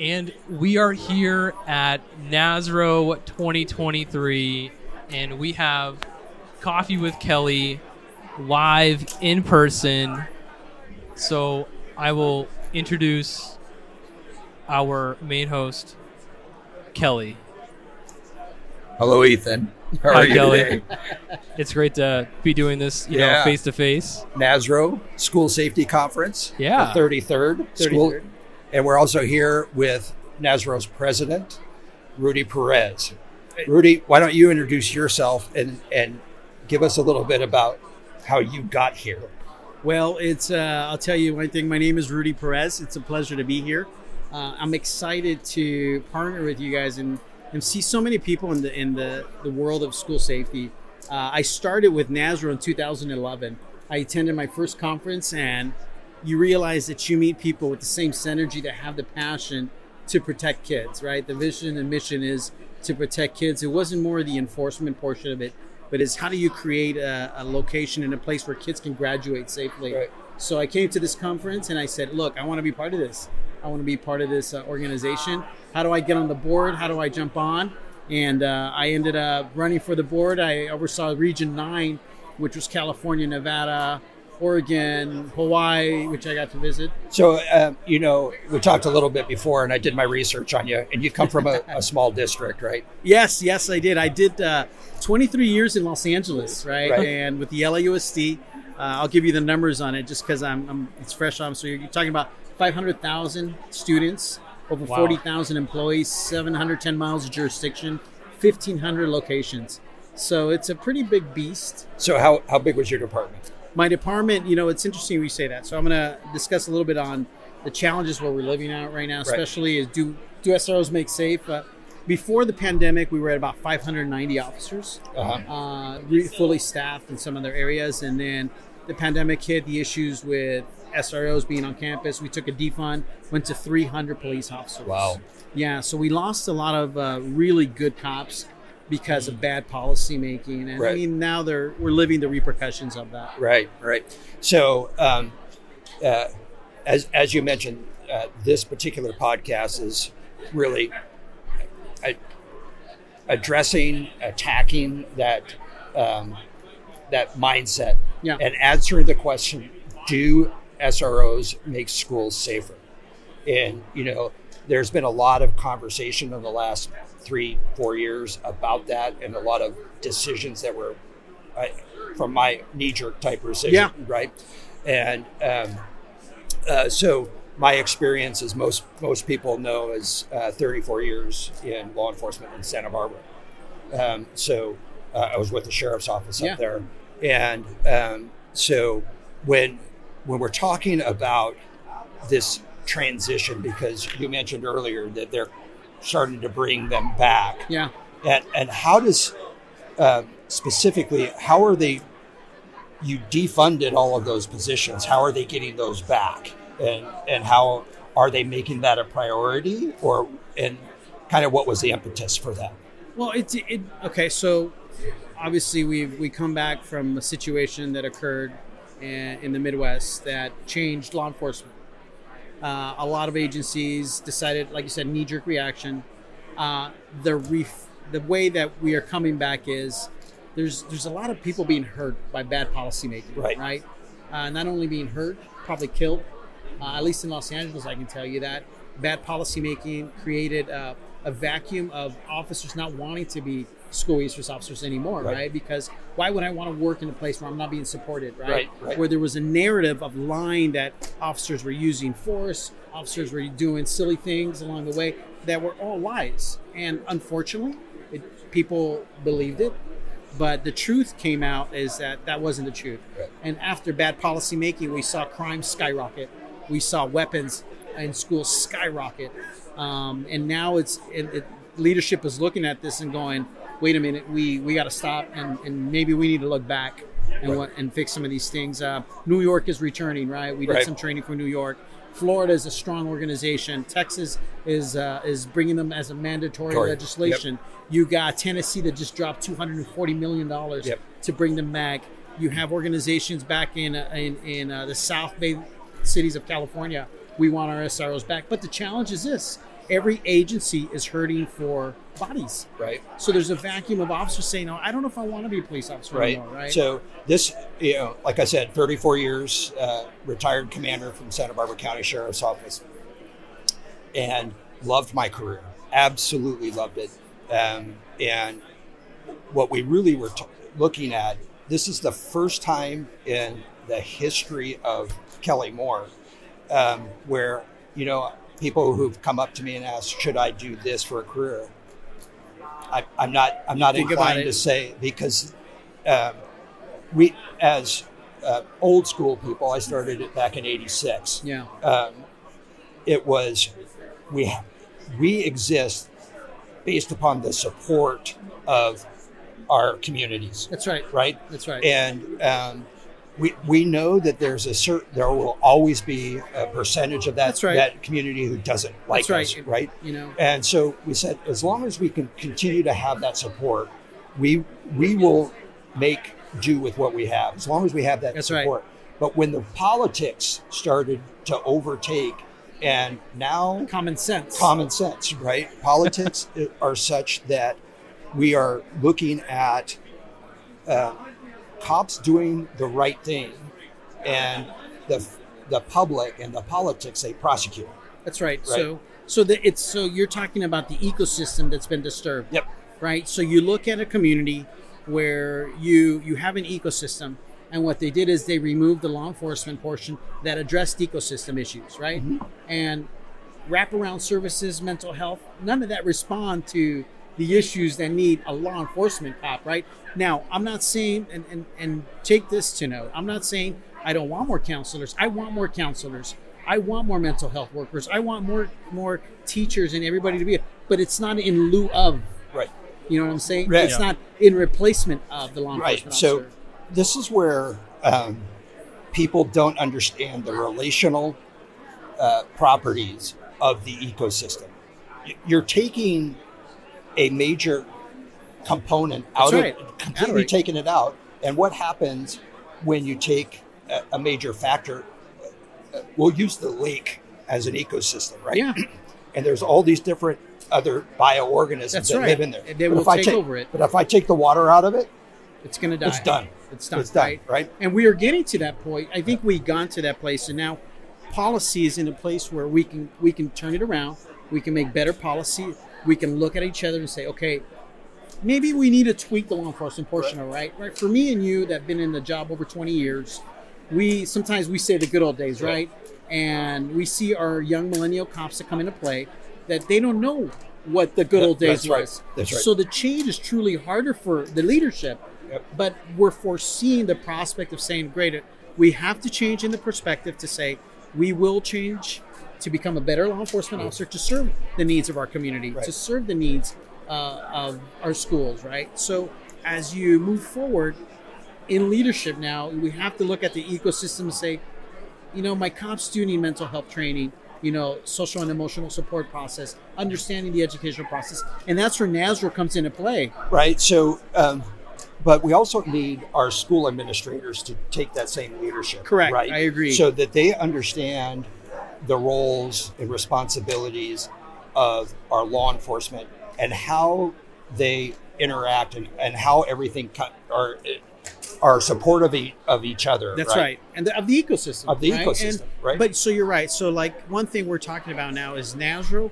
and we are here at NASRO 2023, and we have Coffee with Kelly live in person. So I will introduce our main host, Kelly. Hello, Ethan. How Hi, you Kelly. today? It's great to be doing this, you know, face to face. NASRO School Safety Conference. Yeah. 33rd. School, 33rd. And we're also here with NASRO's president, Rudy Perez. Rudy, why don't you introduce yourself and, and give us a little bit about how you got here? Well, it's uh, I'll tell you one thing. My name is Rudy Perez. It's a pleasure to be here. Uh, I'm excited to partner with you guys and, and see so many people in the in the, the world of school safety. Uh, I started with NASRO in 2011. I attended my first conference, and you realize that you meet people with the same synergy that have the passion to protect kids. Right? The vision and mission is to protect kids. It wasn't more the enforcement portion of it, but it's how do you create a, a location and a place where kids can graduate safely. Right. So I came to this conference and I said, look, I want to be part of this. I want to be part of this uh, organization. How do I get on the board? How do I jump on? And uh, I ended up running for the board. I oversaw Region 9, which was California, Nevada, Oregon, Hawaii, which I got to visit. So, um, you know, we talked a little bit before, and I did my research on you, and you come from a, a small district, right? Yes, yes, I did. I did uh, 23 years in Los Angeles, right? Right. And with the LAUSD, uh, I'll give you the numbers on it just because I'm, I'm it's fresh on. So you're talking about 500,000 students, over Wow. 40,000 employees, 710 miles of jurisdiction, 1,500 locations. So it's a pretty big beast. So, how, how big was your department? My department, you know, it's interesting we say that. So I'm going to discuss a little bit on the challenges where we're living out right now, especially is do do SROs make safe? Uh, before the pandemic, we were at about 590 officers, Uh-huh. uh, fully staffed in some other areas, and then the pandemic hit. The issues with SROs being on campus, we took a defund, went to 300 police officers. Wow. Yeah, so we lost a lot of uh, really good cops because of bad policy making, and I mean now they're we're living the repercussions of that. Right, right. So, um, uh, as as you mentioned, uh, this particular podcast is really uh, addressing, attacking that um, that mindset, Yeah. and answering the question: Do SROs make schools safer? And you know, there's been a lot of conversation in the last three, four years about that, and a lot of decisions that were I, from my knee jerk type decision, Yeah. right? And um, uh, so my experience, as most most people know, is uh, 34 years in law enforcement in Santa Barbara. Um, so uh, I was with the sheriff's office Yeah. up there, and um, so when when we're talking about this transition, because you mentioned earlier that they're starting to bring them back, Yeah. and and how does uh, specifically how are they? You defunded all of those positions. How are they getting those back? And and how are they making that a priority? Or and kind of what was the impetus for that? Well, it's it, okay. So obviously we we come back from a situation that occurred in, in the Midwest that changed law enforcement. Uh, a lot of agencies decided, like you said, knee jerk reaction. Uh, the ref- the way that we are coming back is there's there's a lot of people being hurt by bad policymaking, Right. Right. Uh, not only being hurt, probably killed. Uh, at least in Los Angeles, I can tell you that bad policymaking created uh, a vacuum of officers not wanting to be school resource officers anymore, Right. right. Because why would I want to work in a place where I'm not being supported, right? Right, right. Where there was a narrative of lying that officers were using force, officers were doing silly things along the way that were all lies. And unfortunately, it, people believed it. But the truth came out is that that wasn't the truth. And after bad policy making, we saw crime skyrocket. We saw weapons in schools skyrocket. Um, and now it's it, it, leadership is looking at this and going, wait a minute, we, we got to stop and, and maybe we need to look back and Right. and fix some of these things. Uh, New York is returning, right? We did Right. some training for New York. Florida is a strong organization. Texas is uh, is bringing them as a mandatory Tory. legislation. You got Tennessee that just dropped 240 million dollars Yep. to bring them back. You have organizations back in uh, in, in uh, the South Bay cities of California. We want our SROs back, but the challenge is this: every agency is hurting for bodies. right So there's a vacuum of officers saying, "Oh, I don't know if I want to be a police officer right anymore." Right. so this you know like i said 34 years uh, retired commander from santa barbara county sheriff's office and loved my career absolutely loved it um, and what we really were t- looking at this is the first time in the history of kelly moore um, where you know people who've come up to me and asked should i do this for a career I, i'm not i'm not Think inclined to say because um, we as uh, old school people i started it back in 86 yeah. um, it was we we exist based upon the support of our communities That's right. right That's right. and um, we we know that there's a certain there will always be a percentage of that right. that community who doesn't like That's right. us right You know. and so we said, as long as we can continue to have that support, we we will make do with what we have. As long as we have that That's right. support. But when the politics started to overtake, and now Common sense. common sense, right? Politics are such that we are looking at uh, cops doing the right thing, and the the public and the politics they prosecute. That's right. Right. So so that it's so you're talking about the ecosystem that's been disturbed. Yep. Right. So you look at a community where you you have an ecosystem and what they did is they removed the law enforcement portion that addressed ecosystem issues, right? Mm-hmm. And wraparound services, mental health, none of that respond to the issues that need a law enforcement cop, right? Now, I'm not saying, and, and, and take this to note, I'm not saying I don't want more counselors. I want more counselors. I want more mental health workers. I want more more teachers and everybody to be, but it's not in lieu of. Right. You know what I'm saying? Right. It's Yeah. not in replacement of the law enforcement Right. So this is where um, people don't understand the relational uh, properties of the ecosystem. You're taking a major component out of completely Outright. taking it out, and what happens when you take a, a major factor? Uh, we'll use the lake as an ecosystem, right? Yeah. and there's all these different other bioorganisms That's that right. live in there. And they But will if I take over it. But if I take the water out of it, It's going to die. it's done. It's done. It's done, right? right? And we are getting to that point. I think we've gone to that place, and now policy is in a place where we can we can turn it around. We can make better policy. We can look at each other and say, okay, maybe we need to tweak the law enforcement portion, all right? Right. For me and you that have been in the job over 20 years, we sometimes we say the good old days, Right. And we see our young millennial cops that come into play that they don't know what the good old days that's right. was. That's right. So the change is truly harder for the leadership Yep. but we're foreseeing the prospect of saying greater we have to change in the perspective to say we will change to become a better law enforcement officer to serve the needs of our community Right. to serve the needs uh, of our schools right so as you move forward in leadership now we have to look at the ecosystem and say you know my cops do need mental health training you know social and emotional support process understanding the educational process and that's where NASRO comes into play right? So, um, but we also need our school administrators to take that same leadership. Correct. Right. I agree. So that they understand the roles and responsibilities of our law enforcement and how they interact and, and how everything co- are are supportive e- of each other. That's right, and the, of the ecosystem Of the right? ecosystem, And- right. But so you're right. So like one thing we're talking about now is NASRO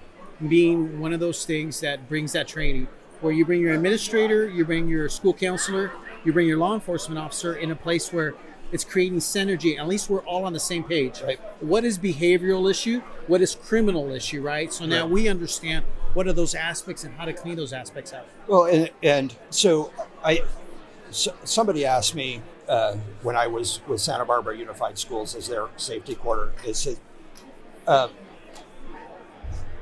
being one of those things that brings that training, where you bring your administrator, you bring your school counselor, you bring your law enforcement officer in a place where it's creating synergy. At least we're all on the same page. Right. What is behavioral issue? What is criminal issue? Right. So now Right. we understand what are those aspects and how to clean those aspects out. Well, and, and so I, so somebody asked me uh, when I was with Santa Barbara Unified Schools as their safety quarter, is said, uh,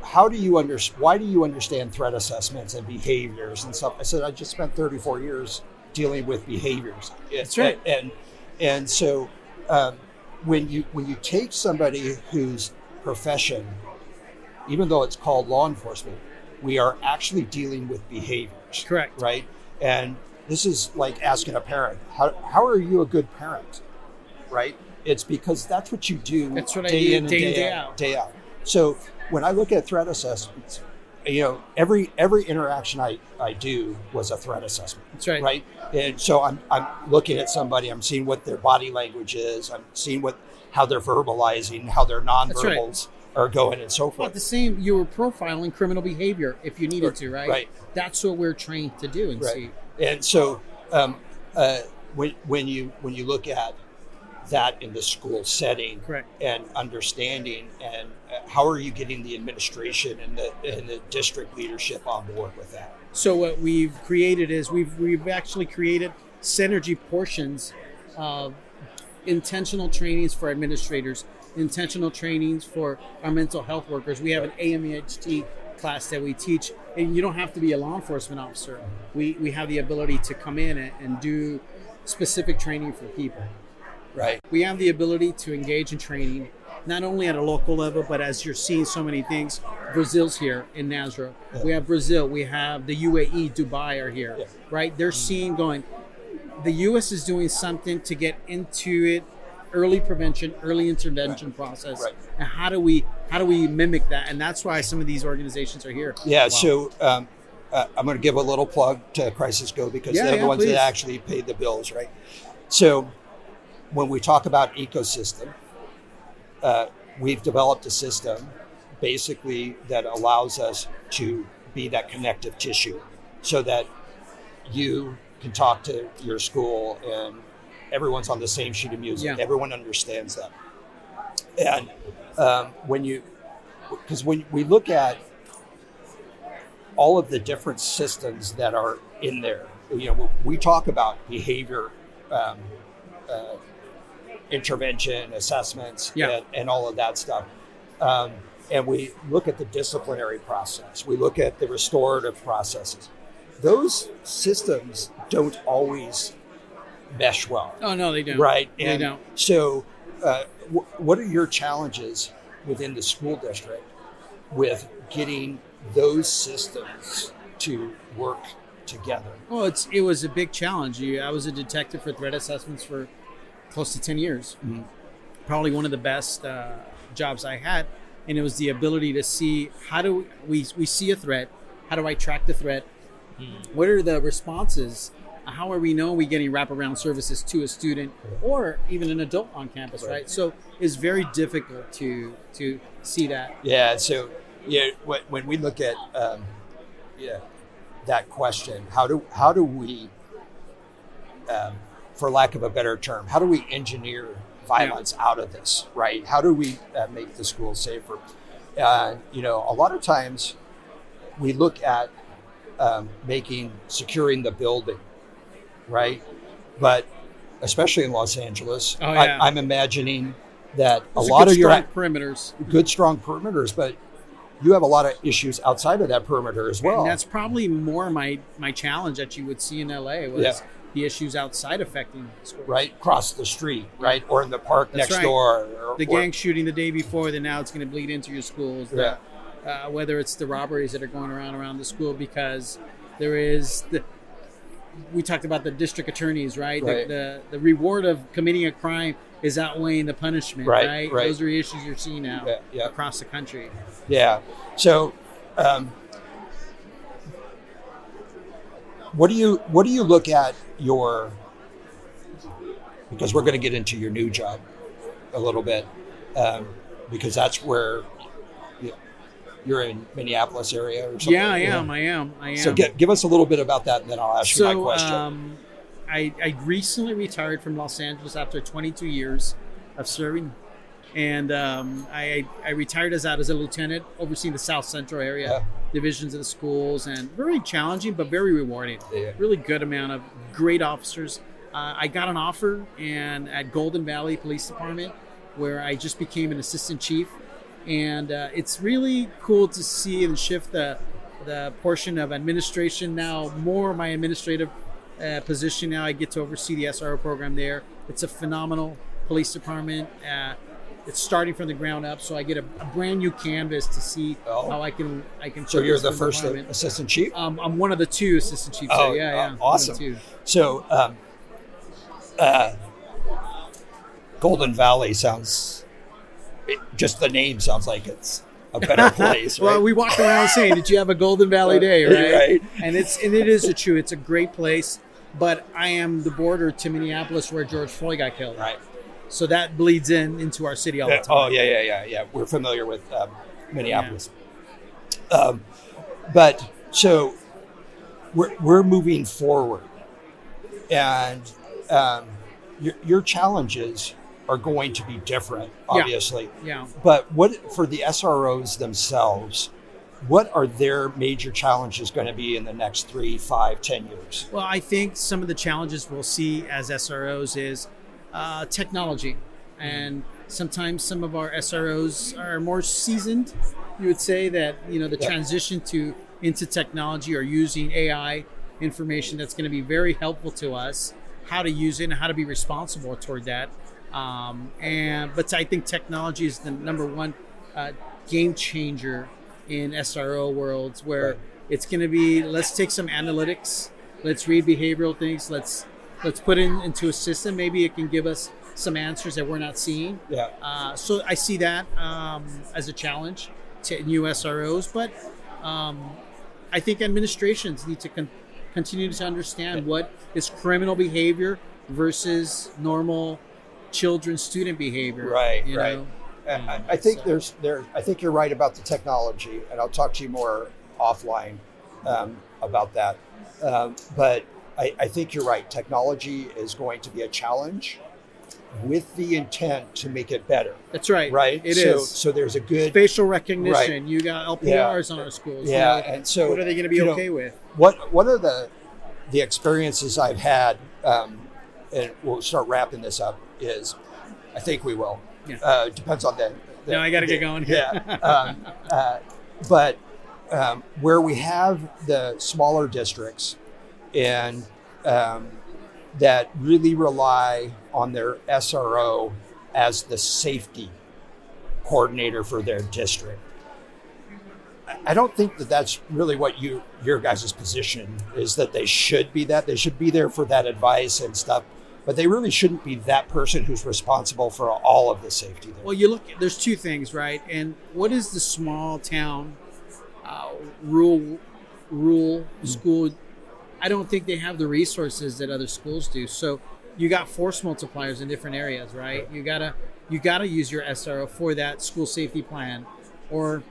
how do you under, why do you understand threat assessments and behaviors and stuff? I said, I just spent 34 years dealing with behaviors. That's right. And, and so um, when you, when you take somebody whose profession, even though it's called law enforcement, we are actually dealing with behaviors Correct. right? And this is like asking a parent, how, how are you a good parent? Right? It's because that's what you do That's what I day do in and day day, day out, out. day out. So when I look at threat assessments, you know, every every interaction I, I do was a threat assessment. That's right. Right. And so I'm I'm looking at somebody, I'm seeing what their body language is, I'm seeing what how they're verbalizing, how their nonverbals are going and so Well, forth. the same, you were profiling criminal behavior if you needed to, right? Right. That's what we're trained to do and Right. see. And so um, uh, when when you when you look at that in the school setting Correct. and understanding and uh, how are you getting the administration and the and the district leadership on board with that So what we've created is we've we've actually created synergy portions of intentional trainings for administrators, intentional trainings for our mental health workers. We have an AMHT class that we teach, and you don't have to be a law enforcement officer. We we have the ability to come in and, and do specific training for people. Right We have the ability to engage in training, not only at a local level, but as you're seeing so many things. Brazil's here in NASRO. We have Brazil. We have the UAE, Dubai are here, Yeah. right? They're seeing going. The U.S. is doing something to get into it, early prevention, early intervention process. Right. And how do we how do we mimic that? And that's why some of these organizations are here. yeah Wow. so um, uh, i'm going to give a little plug to CrisisGo because Yeah, they're the ones please. that actually pay the bills right so when we talk about ecosystem uh, we've developed a system basically that allows us to be that connective tissue so that you can talk to your school and everyone's on the same sheet of music. Yeah. Everyone understands that. And um, when you, because when we look at all of the different systems that are in there, you know, we talk about behavior um, uh, intervention, assessments, Yeah. and, and all of that stuff. Um, and we look at the disciplinary process, we look at the restorative processes. Those systems don't always mesh well, Oh no, they don't. right? They And don't. so, uh, w- what are your challenges within the school district with getting those systems to work together? Well, it's it was a big challenge. I was a detective for threat assessments for close to ten years. Mhm. Probably one of the best uh, jobs I had, and it was the ability to see how do we we see a threat, how do I track the threat, what are the responses, how are we know we getting wraparound services to a student or even an adult on campus, right? Right. So it's very difficult to to see that. Yeah. So, yeah, when, when we look at um, yeah that question, how do how do we, um, for lack of a better term, how do we engineer violence out of this? Right? How do we uh, make the school safer? Uh, you know, a lot of times we look at um, making securing the building, right? But especially in Los Angeles, Oh, yeah. I, I'm imagining that a lot of your perimeters. good strong perimeters, but you have a lot of issues outside of that perimeter as well. And that's probably more my my challenge that you would see in LA was Yeah. The issues outside affecting schools. right across the street, right, or in the park That's next right. door. Or, The or- gang shooting the day before, then now it's going to bleed into your schools. The, uh, whether it's the robberies that are going around around the school because there is the. We talked about the district attorneys, right? Right. The, the the reward of committing a crime is outweighing the punishment, Right, right? right. Those are issues you're seeing now Yeah, yeah. across the country. Yeah. So, um, what do you what do you look at your? Because we're going to get into your new job a little bit, um, because that's where you- you're in Minneapolis area or something. Yeah, I am. I am. I am. So, get, give us a little bit about that, and then I'll ask you my question. um, I, I recently retired from Los Angeles after 22 years of serving, and um, I, I retired as out as a lieutenant, overseeing the South Central area Yeah. divisions of the schools, and very challenging but very rewarding. Yeah. Really good amount of great officers. Uh, I got an offer and at Golden Valley Police Department, where I just became an assistant chief, and uh, it's really cool to see and shift the the portion of administration now more my administrative uh, position now. I get to oversee the SRO program there. It's a phenomenal police department. It's starting from the ground up, so I get a, a brand new canvas to see Oh. how I can I can. so you're the first assistant chief. Um, I'm one of the two assistant chiefs. Oh, there. yeah, yeah, one of the awesome. So, um, uh, Golden Valley sounds, it, just the name sounds like it's a better place. well, right? we walk around saying, "Did you have a Golden Valley day?" Right? Right. And it's and it is a true. It's a great place, but I am the border to Minneapolis where George Floyd got killed. right. So that bleeds in into our city all the time. oh yeah, yeah, yeah, yeah. We're familiar with um, Minneapolis, um, but so we're we're moving forward, and um, your your challenges are going to be different, Yeah. obviously. Yeah. But what for the SROs themselves? What are their major challenges going to be in the next three, five, ten years? Well, I think some of the challenges we'll see as SROs is uh, technology, and sometimes some of our SROs are more seasoned. You would say that you know the Yeah. transition to into technology or using AI information that's going to be very helpful to us. How to use it and how to be responsible toward that. Um, and but I think technology is the number one uh, game changer in SRO worlds where Right. it's going to be let's take some analytics let's read behavioral things let's let's put it into a system maybe it can give us some answers that we're not seeing Yeah, uh, so i see that um, as a challenge to new sros but um, i think administrations need to con- continue to understand what is criminal behavior versus normal children student behavior Right, you right. know? And I, I think So- there's there. I think you're right about the technology, and I'll talk to you more offline um, about that. Um, but I, I think you're right. Technology is going to be a challenge, with the intent to make it better. that's right Right. It so, is. So there's a good. facial recognition. You got LPRs on our schools. Yeah, and so what are they going to be you know, okay with? What What are the the experiences I've had? Um, and we'll start wrapping this up. Is I think we will. Yeah. Uh, depends on the. the No, I gotta the- get going here. Yeah. um, uh, but um, where we have the smaller districts and um, that really rely on their SRO as the safety coordinator for their district. I- don't think that that's really what you your guys' position is that they should be that they should be there for that advice and stuff, but they really shouldn't be that person who's responsible for all of the safety there. Well, you look. There's two things, right? And what is the small town, uh, rural, rural school? I don't think they have the resources that other schools do. So you got force multipliers in different areas, right? You gotta you gotta use your SRO for that school safety plan, or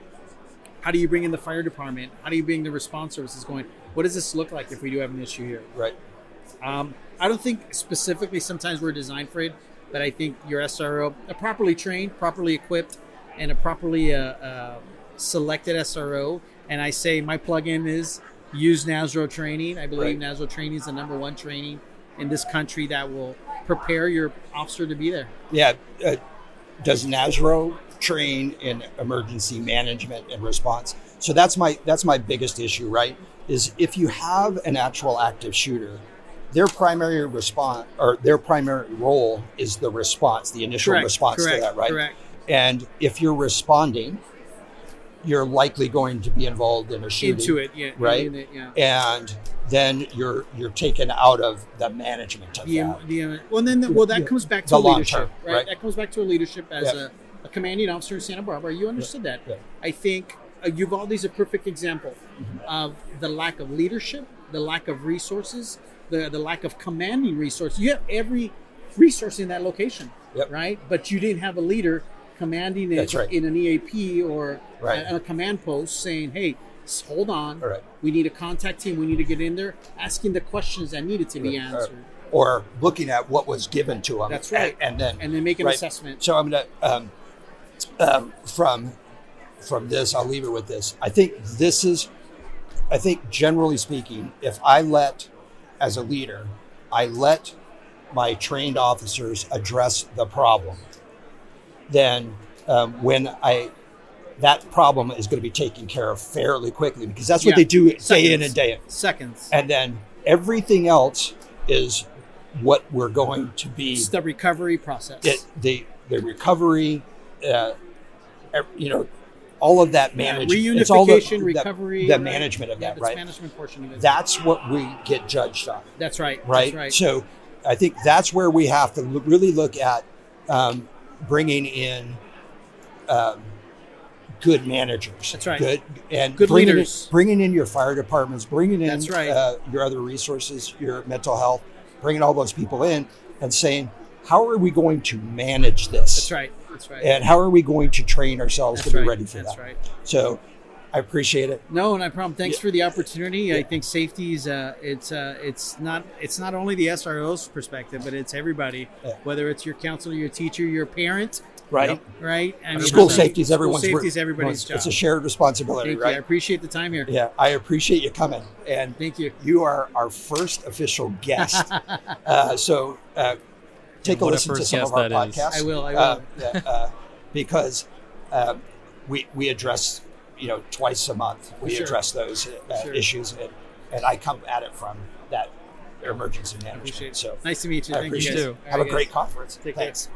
how do you bring in the fire department? How do you bring the response services going? What does this look like if we do have an issue here? right. Um, I don't think specifically sometimes we're designed for it, but I think your SRO, a properly trained, properly equipped, and a properly uh, uh, selected SRO. And I say my plug-in is use NASRO training. I believe Right. NASRO training is the number one training in this country that will prepare your officer to be there. Yeah. Uh, does NASRO train in emergency management and response? So that's my that's my biggest issue, right? Is if you have an actual active shooter, their primary response or their primary role is the response, the initial Correct, response correct, to that, right? correct. And if you're responding, you're likely going to be involved in a shooting. Into it, yeah, Right. in it, yeah. And then you're you're taken out of the management of the, that. the uh, well then the, well that Yeah. comes back to The leadership term, right? right. that comes back to a leadership as Yeah. a, a commanding officer in santa barbara you understood that i think uh, uvalde is a perfect example Mm-hmm. of the lack of leadership the lack of resources the, the lack of commanding resources you have every resource in that location Yep. right but you didn't have a leader commanding it right. in an eap or Right. a, a command post saying hey hold on right. we need a contact team we need to get in there asking the questions that needed to be answered or looking at what was given to them. That's right. And, and then and then make an assessment. So I'm gonna um, um, from from this. I'll leave it with this. I think this is. I think generally speaking, if I let, as a leader, I let my trained officers address the problem, then um, when I that problem is going to be taken care of fairly quickly because that's what Yeah. they do day in and day out. Seconds. And then everything else is what we're going to be It's the recovery process. it, the the recovery, uh, you know, all of that management, the- reunification, the, recovery, the right? management of Yeah, that, right? management portion of it. That's what we get judged on, that's right. right? That's right. So, I think that's where we have to really look at um, bringing in um, good managers. That's right. Good and Good bringing leaders. In, bringing in your fire departments, bringing in That's right. uh, your other resources, your mental health, bringing all those people in and saying, how are we going to manage this? That's right. That's right. And how are we going to train ourselves That's to be right. ready for That's that? right. So I appreciate it. No, no problem. Thanks Yeah. for the opportunity. I think safety is uh, it's uh, it's not it's not only the SRO's perspective, but it's everybody. Yeah. Whether it's your counselor, your teacher, your parent, Right. right? I mean, School safety is school everyone's safety is everybody's it's, job. It's a shared responsibility, Thank you. I appreciate the time here. Yeah, I appreciate you coming, and Thank you. you are our first official guest. uh, so uh, take a What a listen to some of our that is. podcasts. I will, I Uh, will. yeah, uh, because uh, we we address you know twice a month. We Sure. address those uh, Sure. issues, and, and I come at it from that emergency management. So Nice to meet you. I Thank appreciate you guys. it. All have a right, great guys. conference. Take care. Thanks.